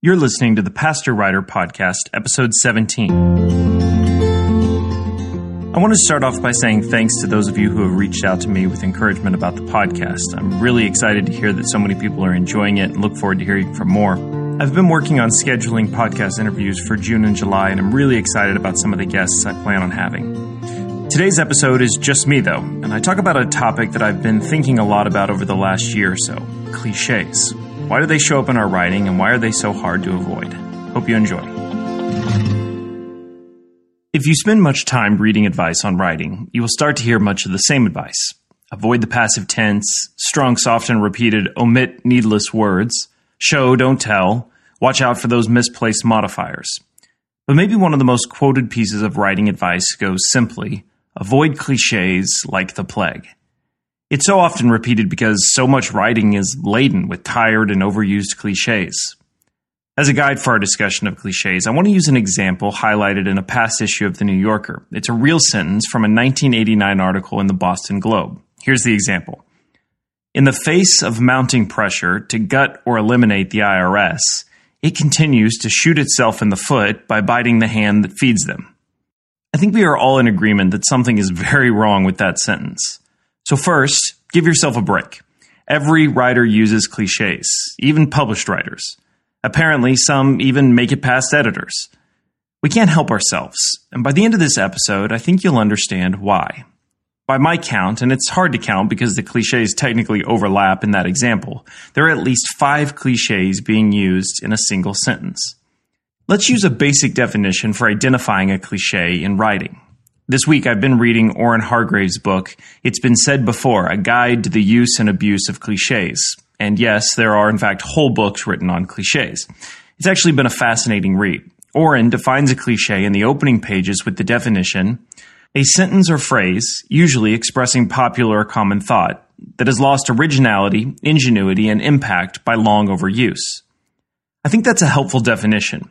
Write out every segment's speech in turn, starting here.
You're listening to the Pastor Writer Podcast, episode 17. I want to start off by saying thanks to those of you who have reached out to me with encouragement about the podcast. I'm really excited to hear that so many people are enjoying it and look forward to hearing from more. I've been working on scheduling podcast interviews for June and July, and I'm really excited about some of the guests I plan on having. Today's episode is just me, though, and I talk about a topic that I've been thinking a lot about over the last year or so cliches. Why do they show up in our writing and why are they so hard to avoid? Hope you enjoy. If you spend much time reading advice on writing, you will start to hear much of the same advice. Avoid the passive tense, strong, soft, and repeated, omit needless words, show, don't tell, watch out for those misplaced modifiers. But maybe one of the most quoted pieces of writing advice goes simply avoid cliches like the plague. It's so often repeated because so much writing is laden with tired and overused cliches. As a guide for our discussion of cliches, I want to use an example highlighted in a past issue of The New Yorker. It's a real sentence from a 1989 article in the Boston Globe. Here's the example In the face of mounting pressure to gut or eliminate the IRS, it continues to shoot itself in the foot by biting the hand that feeds them. I think we are all in agreement that something is very wrong with that sentence. So, first, give yourself a break. Every writer uses cliches, even published writers. Apparently, some even make it past editors. We can't help ourselves, and by the end of this episode, I think you'll understand why. By my count, and it's hard to count because the cliches technically overlap in that example, there are at least five cliches being used in a single sentence. Let's use a basic definition for identifying a cliche in writing. This week I've been reading Orin Hargraves' book, It's Been Said Before A Guide to the Use and Abuse of Cliches. And yes, there are in fact whole books written on cliches. It's actually been a fascinating read. Orin defines a cliche in the opening pages with the definition a sentence or phrase, usually expressing popular or common thought, that has lost originality, ingenuity, and impact by long overuse. I think that's a helpful definition.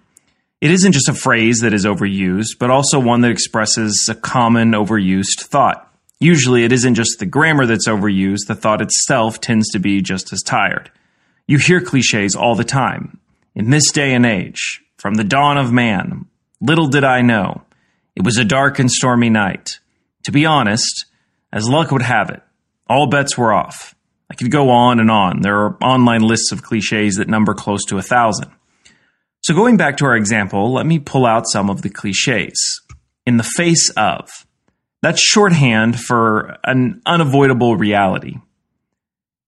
It isn't just a phrase that is overused, but also one that expresses a common overused thought. Usually, it isn't just the grammar that's overused, the thought itself tends to be just as tired. You hear cliches all the time. In this day and age, from the dawn of man, little did I know. It was a dark and stormy night. To be honest, as luck would have it, all bets were off. I could go on and on. There are online lists of cliches that number close to a thousand. So, going back to our example, let me pull out some of the cliches. In the face of. That's shorthand for an unavoidable reality.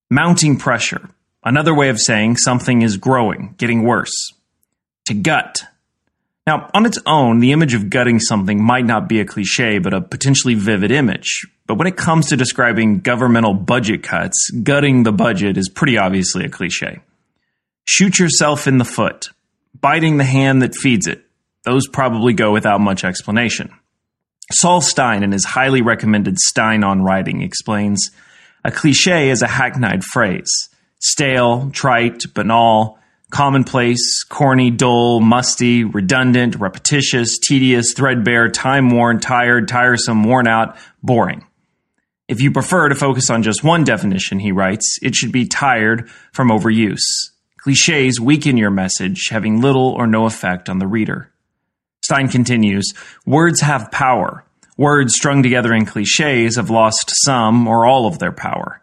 Mounting pressure. Another way of saying something is growing, getting worse. To gut. Now, on its own, the image of gutting something might not be a cliche, but a potentially vivid image. But when it comes to describing governmental budget cuts, gutting the budget is pretty obviously a cliche. Shoot yourself in the foot biting the hand that feeds it. Those probably go without much explanation. Sol Stein, in his highly recommended Stein on Writing, explains a cliche is a hackneyed phrase stale, trite, banal, commonplace, corny, dull, musty, redundant, repetitious, tedious, threadbare, time worn, tired, tiresome, worn out, boring. If you prefer to focus on just one definition, he writes, it should be tired from overuse. Cliches weaken your message, having little or no effect on the reader. Stein continues Words have power. Words strung together in cliches have lost some or all of their power.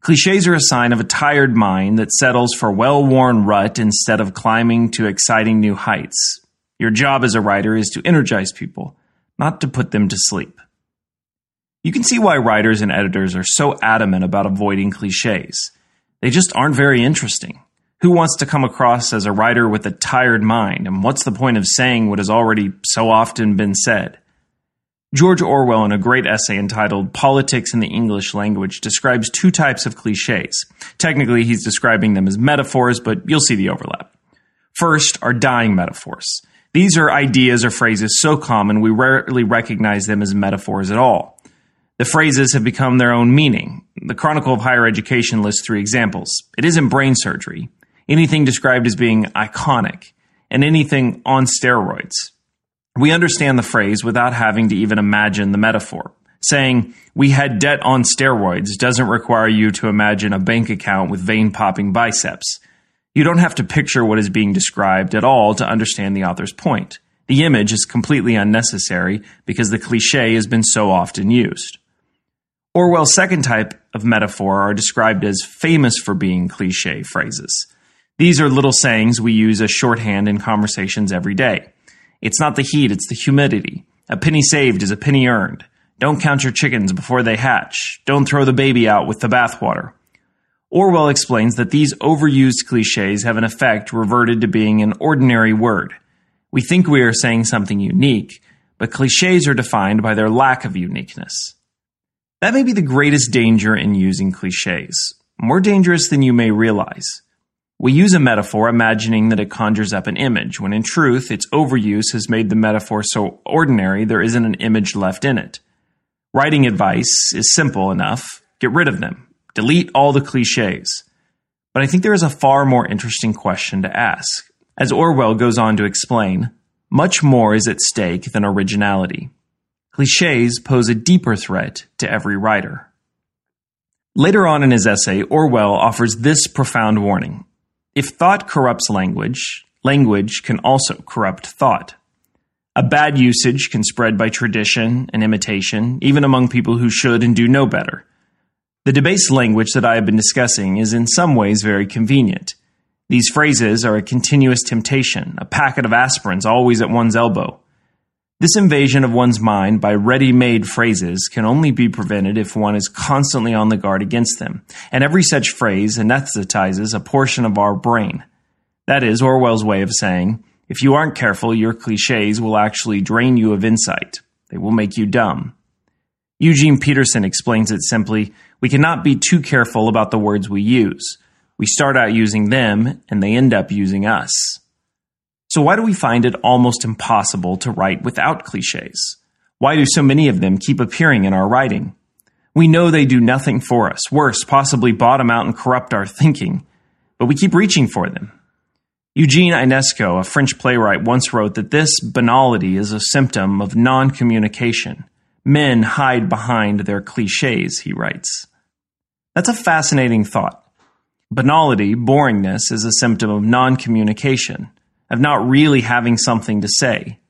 Cliches are a sign of a tired mind that settles for well worn rut instead of climbing to exciting new heights. Your job as a writer is to energize people, not to put them to sleep. You can see why writers and editors are so adamant about avoiding cliches. They just aren't very interesting. Who wants to come across as a writer with a tired mind, and what's the point of saying what has already so often been said? George Orwell, in a great essay entitled Politics and the English Language, describes two types of cliches. Technically, he's describing them as metaphors, but you'll see the overlap. First are dying metaphors. These are ideas or phrases so common we rarely recognize them as metaphors at all. The phrases have become their own meaning. The Chronicle of Higher Education lists three examples. It isn't brain surgery anything described as being iconic, and anything on steroids. We understand the phrase without having to even imagine the metaphor. Saying, we had debt on steroids doesn't require you to imagine a bank account with vein popping biceps. You don't have to picture what is being described at all to understand the author's point. The image is completely unnecessary because the cliche has been so often used. Orwell's second type of metaphor are described as famous for being cliche phrases. These are little sayings we use as shorthand in conversations every day. It's not the heat, it's the humidity. A penny saved is a penny earned. Don't count your chickens before they hatch. Don't throw the baby out with the bathwater. Orwell explains that these overused cliches have in effect reverted to being an ordinary word. We think we are saying something unique, but cliches are defined by their lack of uniqueness. That may be the greatest danger in using cliches, more dangerous than you may realize. We use a metaphor imagining that it conjures up an image, when in truth, its overuse has made the metaphor so ordinary there isn't an image left in it. Writing advice is simple enough get rid of them, delete all the cliches. But I think there is a far more interesting question to ask. As Orwell goes on to explain, much more is at stake than originality. Cliches pose a deeper threat to every writer. Later on in his essay, Orwell offers this profound warning. If thought corrupts language, language can also corrupt thought. A bad usage can spread by tradition and imitation, even among people who should and do know better. The debased language that I have been discussing is in some ways very convenient. These phrases are a continuous temptation, a packet of aspirins always at one's elbow. This invasion of one's mind by ready made phrases can only be prevented if one is constantly on the guard against them, and every such phrase anesthetizes a portion of our brain. That is Orwell's way of saying, if you aren't careful, your cliches will actually drain you of insight. They will make you dumb. Eugene Peterson explains it simply we cannot be too careful about the words we use. We start out using them, and they end up using us. So, why do we find it almost impossible to write without cliches? Why do so many of them keep appearing in our writing? We know they do nothing for us, worse, possibly bottom out and corrupt our thinking, but we keep reaching for them. Eugene Ionesco, a French playwright, once wrote that this banality is a symptom of non communication. Men hide behind their cliches, he writes. That's a fascinating thought. Banality, boringness, is a symptom of non communication, of not really having something to say.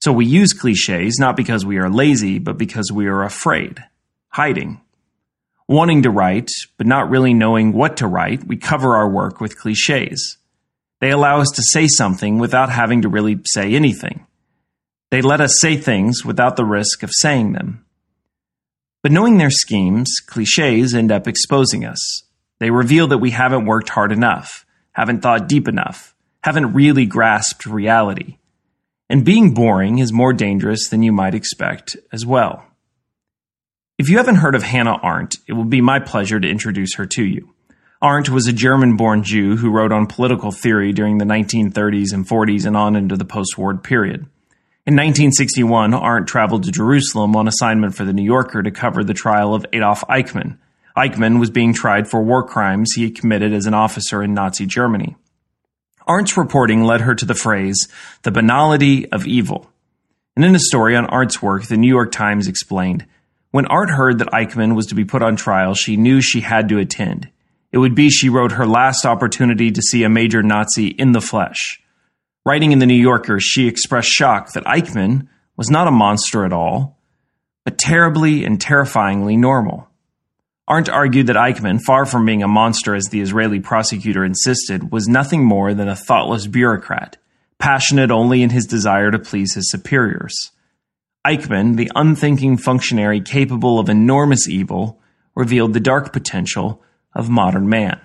So we use cliches not because we are lazy, but because we are afraid, hiding. Wanting to write, but not really knowing what to write, we cover our work with cliches. They allow us to say something without having to really say anything. They let us say things without the risk of saying them. But knowing their schemes, cliches end up exposing us. They reveal that we haven't worked hard enough, haven't thought deep enough, haven't really grasped reality. And being boring is more dangerous than you might expect as well. If you haven't heard of Hannah Arendt, it will be my pleasure to introduce her to you. Arendt was a German born Jew who wrote on political theory during the 1930s and 40s and on into the post war period. In 1961, Arendt traveled to Jerusalem on assignment for The New Yorker to cover the trial of Adolf Eichmann. Eichmann was being tried for war crimes he had committed as an officer in Nazi Germany. Arendt's reporting led her to the phrase, the banality of evil. And in a story on Arendt's work, the New York Times explained, when Arendt heard that Eichmann was to be put on trial, she knew she had to attend. It would be, she wrote, her last opportunity to see a major Nazi in the flesh. Writing in the New Yorker, she expressed shock that Eichmann was not a monster at all, but terribly and terrifyingly normal. Arendt argued that Eichmann, far from being a monster as the Israeli prosecutor insisted, was nothing more than a thoughtless bureaucrat, passionate only in his desire to please his superiors. Eichmann, the unthinking functionary capable of enormous evil, revealed the dark potential of modern man.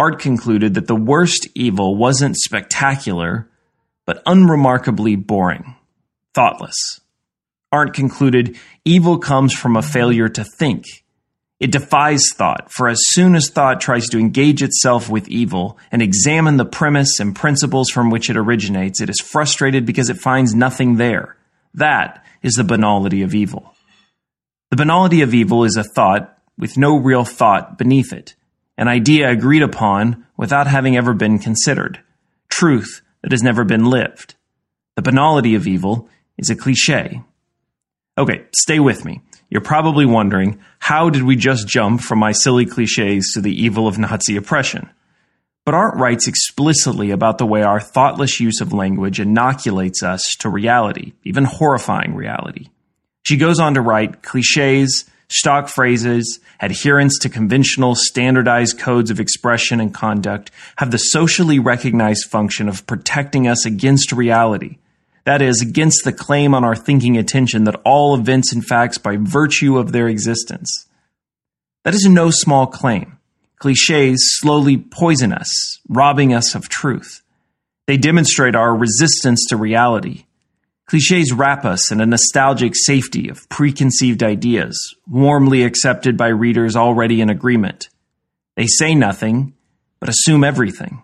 Arendt concluded that the worst evil wasn't spectacular, but unremarkably boring, thoughtless. Arendt concluded evil comes from a failure to think. It defies thought, for as soon as thought tries to engage itself with evil and examine the premise and principles from which it originates, it is frustrated because it finds nothing there. That is the banality of evil. The banality of evil is a thought with no real thought beneath it, an idea agreed upon without having ever been considered, truth that has never been lived. The banality of evil is a cliche. Okay, stay with me. You're probably wondering, how did we just jump from my silly cliches to the evil of Nazi oppression? But Arendt writes explicitly about the way our thoughtless use of language inoculates us to reality, even horrifying reality. She goes on to write cliches, stock phrases, adherence to conventional standardized codes of expression and conduct have the socially recognized function of protecting us against reality. That is, against the claim on our thinking attention that all events and facts by virtue of their existence. That is no small claim. Cliches slowly poison us, robbing us of truth. They demonstrate our resistance to reality. Cliches wrap us in a nostalgic safety of preconceived ideas, warmly accepted by readers already in agreement. They say nothing, but assume everything.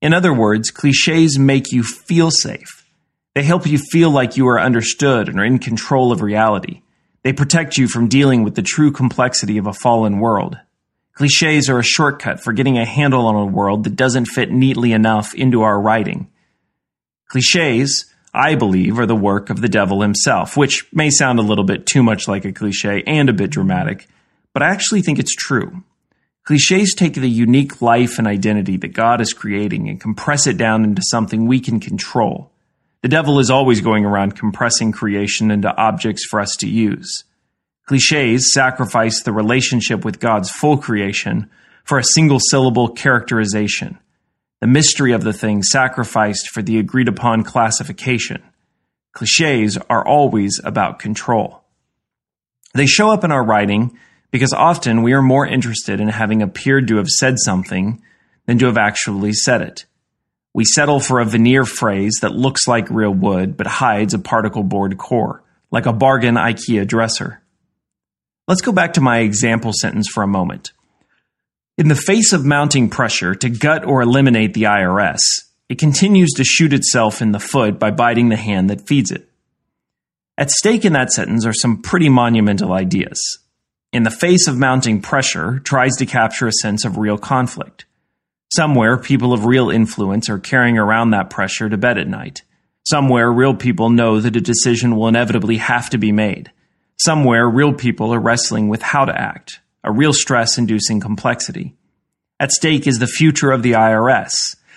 In other words, cliches make you feel safe. They help you feel like you are understood and are in control of reality. They protect you from dealing with the true complexity of a fallen world. Cliches are a shortcut for getting a handle on a world that doesn't fit neatly enough into our writing. Cliches, I believe, are the work of the devil himself, which may sound a little bit too much like a cliche and a bit dramatic, but I actually think it's true. Cliches take the unique life and identity that God is creating and compress it down into something we can control. The devil is always going around compressing creation into objects for us to use. Cliches sacrifice the relationship with God's full creation for a single syllable characterization, the mystery of the thing sacrificed for the agreed upon classification. Cliches are always about control. They show up in our writing because often we are more interested in having appeared to have said something than to have actually said it. We settle for a veneer phrase that looks like real wood but hides a particle board core, like a bargain IKEA dresser. Let's go back to my example sentence for a moment. In the face of mounting pressure to gut or eliminate the IRS, it continues to shoot itself in the foot by biting the hand that feeds it. At stake in that sentence are some pretty monumental ideas. In the face of mounting pressure tries to capture a sense of real conflict. Somewhere, people of real influence are carrying around that pressure to bed at night. Somewhere, real people know that a decision will inevitably have to be made. Somewhere, real people are wrestling with how to act, a real stress inducing complexity. At stake is the future of the IRS.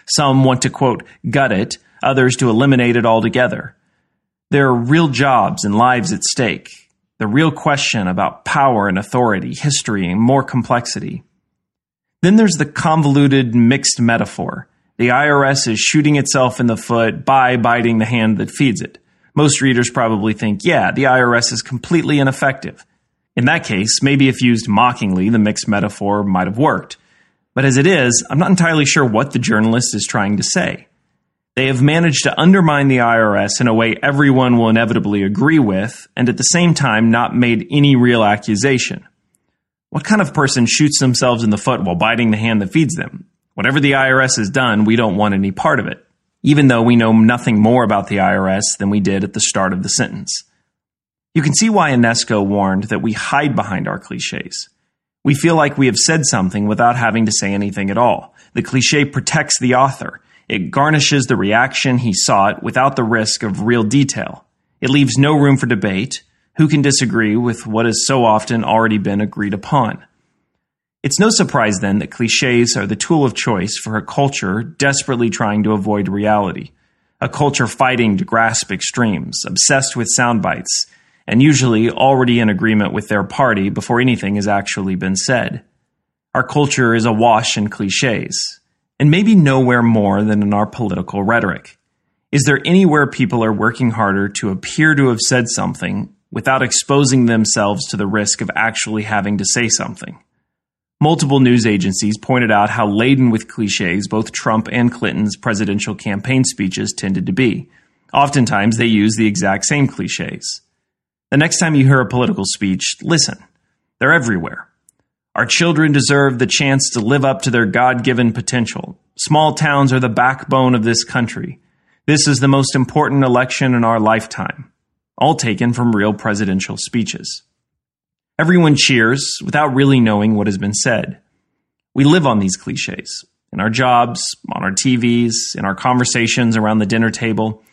Some want to, quote, gut it, others to eliminate it altogether. There are real jobs and lives at stake. The real question about power and authority, history, and more complexity. Then there's the convoluted, mixed metaphor. The IRS is shooting itself in the foot by biting the hand that feeds it. Most readers probably think, yeah, the IRS is completely ineffective. In that case, maybe if used mockingly, the mixed metaphor might have worked. But as it is, I'm not entirely sure what the journalist is trying to say. They have managed to undermine the IRS in a way everyone will inevitably agree with, and at the same time not made any real accusation. What kind of person shoots themselves in the foot while biting the hand that feeds them? Whatever the IRS has done, we don't want any part of it even though we know nothing more about the IRS than we did at the start of the sentence. You can see why Ionesco warned that we hide behind our cliches. We feel like we have said something without having to say anything at all. The cliche protects the author. It garnishes the reaction he sought without the risk of real detail. It leaves no room for debate. Who can disagree with what has so often already been agreed upon? It's no surprise then that cliches are the tool of choice for a culture desperately trying to avoid reality. A culture fighting to grasp extremes, obsessed with sound bites, and usually already in agreement with their party before anything has actually been said. Our culture is awash in cliches, and maybe nowhere more than in our political rhetoric. Is there anywhere people are working harder to appear to have said something without exposing themselves to the risk of actually having to say something? Multiple news agencies pointed out how laden with cliches both Trump and Clinton's presidential campaign speeches tended to be. Oftentimes, they use the exact same cliches. The next time you hear a political speech, listen. They're everywhere. Our children deserve the chance to live up to their God given potential. Small towns are the backbone of this country. This is the most important election in our lifetime. All taken from real presidential speeches. Everyone cheers without really knowing what has been said. We live on these cliches in our jobs, on our TVs, in our conversations around the dinner table.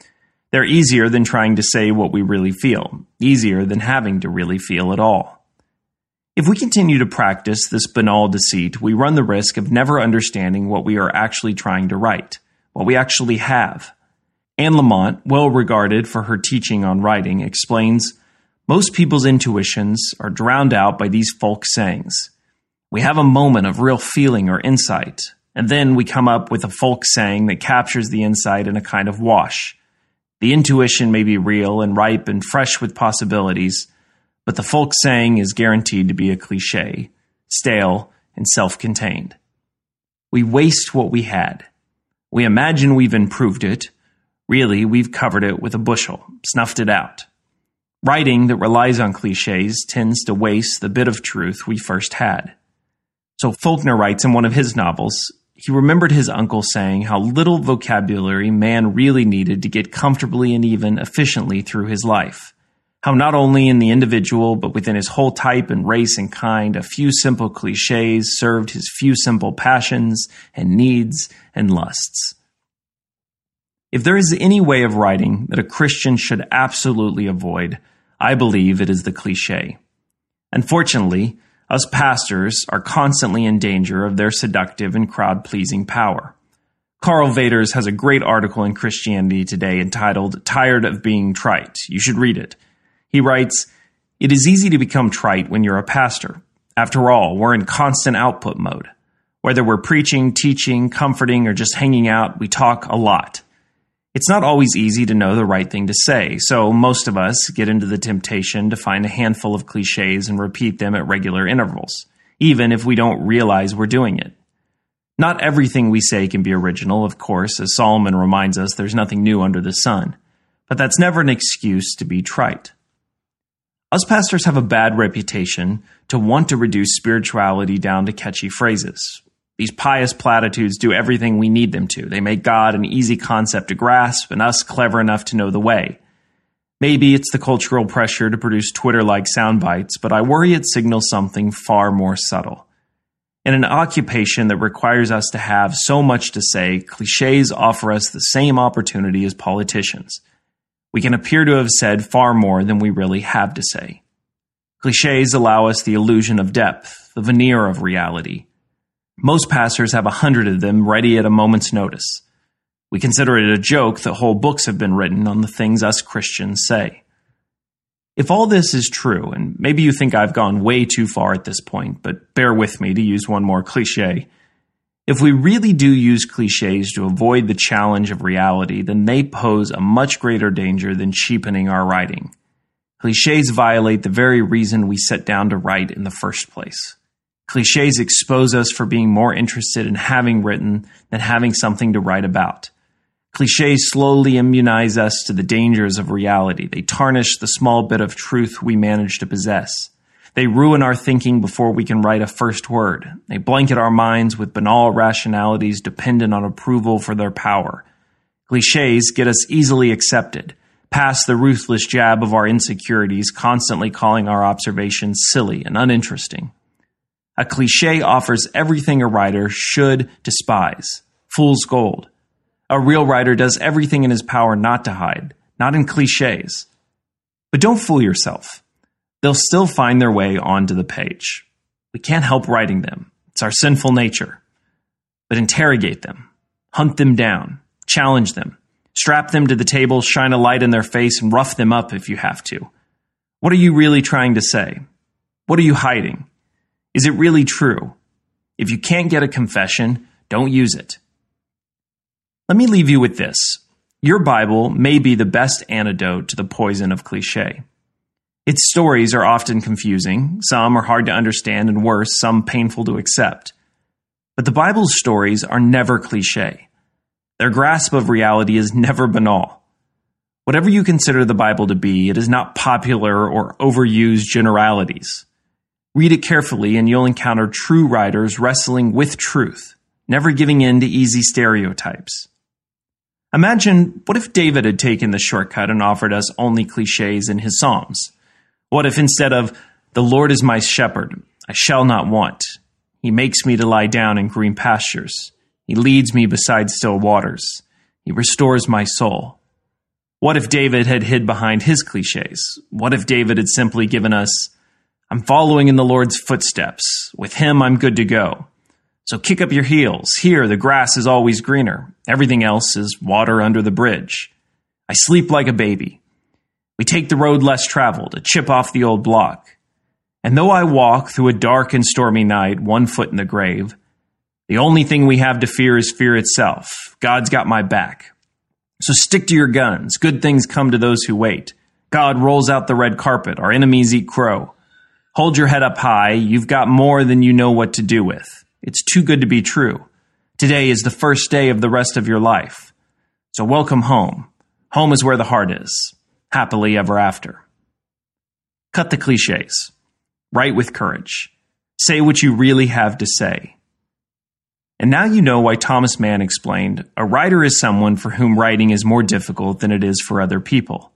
They're easier than trying to say what we really feel, easier than having to really feel at all. If we continue to practice this banal deceit, we run the risk of never understanding what we are actually trying to write, what we actually have. Anne Lamott, well regarded for her teaching on writing, explains most people's intuitions are drowned out by these folk sayings. We have a moment of real feeling or insight, and then we come up with a folk saying that captures the insight in a kind of wash. The intuition may be real and ripe and fresh with possibilities, but the folk saying is guaranteed to be a cliche, stale, and self contained. We waste what we had. We imagine we've improved it. Really, we've covered it with a bushel, snuffed it out. Writing that relies on cliches tends to waste the bit of truth we first had. So Faulkner writes in one of his novels, he remembered his uncle saying how little vocabulary man really needed to get comfortably and even efficiently through his life. How not only in the individual, but within his whole type and race and kind, a few simple cliches served his few simple passions and needs and lusts. If there is any way of writing that a Christian should absolutely avoid, I believe it is the cliche. Unfortunately, us pastors are constantly in danger of their seductive and crowd pleasing power. Karl Vaters has a great article in Christianity Today entitled Tired of Being Trite. You should read it. He writes, It is easy to become trite when you're a pastor. After all, we're in constant output mode. Whether we're preaching, teaching, comforting, or just hanging out, we talk a lot. It's not always easy to know the right thing to say, so most of us get into the temptation to find a handful of cliches and repeat them at regular intervals, even if we don't realize we're doing it. Not everything we say can be original, of course, as Solomon reminds us there's nothing new under the sun, but that's never an excuse to be trite. Us pastors have a bad reputation to want to reduce spirituality down to catchy phrases, these pious platitudes do everything we need them to. They make God an easy concept to grasp and us clever enough to know the way. Maybe it's the cultural pressure to produce Twitter like sound bites, but I worry it signals something far more subtle. In an occupation that requires us to have so much to say, cliches offer us the same opportunity as politicians. We can appear to have said far more than we really have to say. Cliches allow us the illusion of depth, the veneer of reality. Most pastors have a hundred of them ready at a moment's notice. We consider it a joke that whole books have been written on the things us Christians say. If all this is true, and maybe you think I've gone way too far at this point, but bear with me to use one more cliche. If we really do use cliches to avoid the challenge of reality, then they pose a much greater danger than cheapening our writing. Cliches violate the very reason we set down to write in the first place. Cliches expose us for being more interested in having written than having something to write about. Cliches slowly immunize us to the dangers of reality. They tarnish the small bit of truth we manage to possess. They ruin our thinking before we can write a first word. They blanket our minds with banal rationalities dependent on approval for their power. Cliches get us easily accepted, past the ruthless jab of our insecurities, constantly calling our observations silly and uninteresting. A cliche offers everything a writer should despise fool's gold. A real writer does everything in his power not to hide, not in cliches. But don't fool yourself. They'll still find their way onto the page. We can't help writing them. It's our sinful nature. But interrogate them, hunt them down, challenge them, strap them to the table, shine a light in their face, and rough them up if you have to. What are you really trying to say? What are you hiding? Is it really true? If you can't get a confession, don't use it. Let me leave you with this. Your Bible may be the best antidote to the poison of cliche. Its stories are often confusing, some are hard to understand, and worse, some painful to accept. But the Bible's stories are never cliche. Their grasp of reality is never banal. Whatever you consider the Bible to be, it is not popular or overused generalities. Read it carefully, and you'll encounter true writers wrestling with truth, never giving in to easy stereotypes. Imagine what if David had taken the shortcut and offered us only cliches in his Psalms? What if instead of, The Lord is my shepherd, I shall not want, He makes me to lie down in green pastures, He leads me beside still waters, He restores my soul? What if David had hid behind his cliches? What if David had simply given us, I'm following in the Lord's footsteps. With Him, I'm good to go. So kick up your heels. Here, the grass is always greener. Everything else is water under the bridge. I sleep like a baby. We take the road less traveled, a chip off the old block. And though I walk through a dark and stormy night, one foot in the grave, the only thing we have to fear is fear itself. God's got my back. So stick to your guns. Good things come to those who wait. God rolls out the red carpet. Our enemies eat crow. Hold your head up high. You've got more than you know what to do with. It's too good to be true. Today is the first day of the rest of your life. So welcome home. Home is where the heart is. Happily ever after. Cut the cliches. Write with courage. Say what you really have to say. And now you know why Thomas Mann explained a writer is someone for whom writing is more difficult than it is for other people.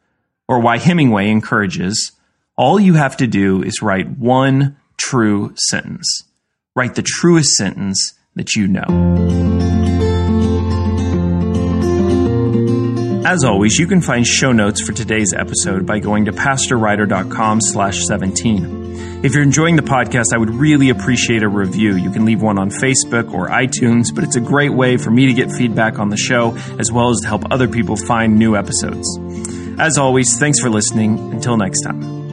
Or why Hemingway encourages all you have to do is write one true sentence. Write the truest sentence that you know. As always, you can find show notes for today's episode by going to pastorwriter.com slash 17. If you're enjoying the podcast, I would really appreciate a review. You can leave one on Facebook or iTunes, but it's a great way for me to get feedback on the show as well as to help other people find new episodes. As always, thanks for listening. Until next time.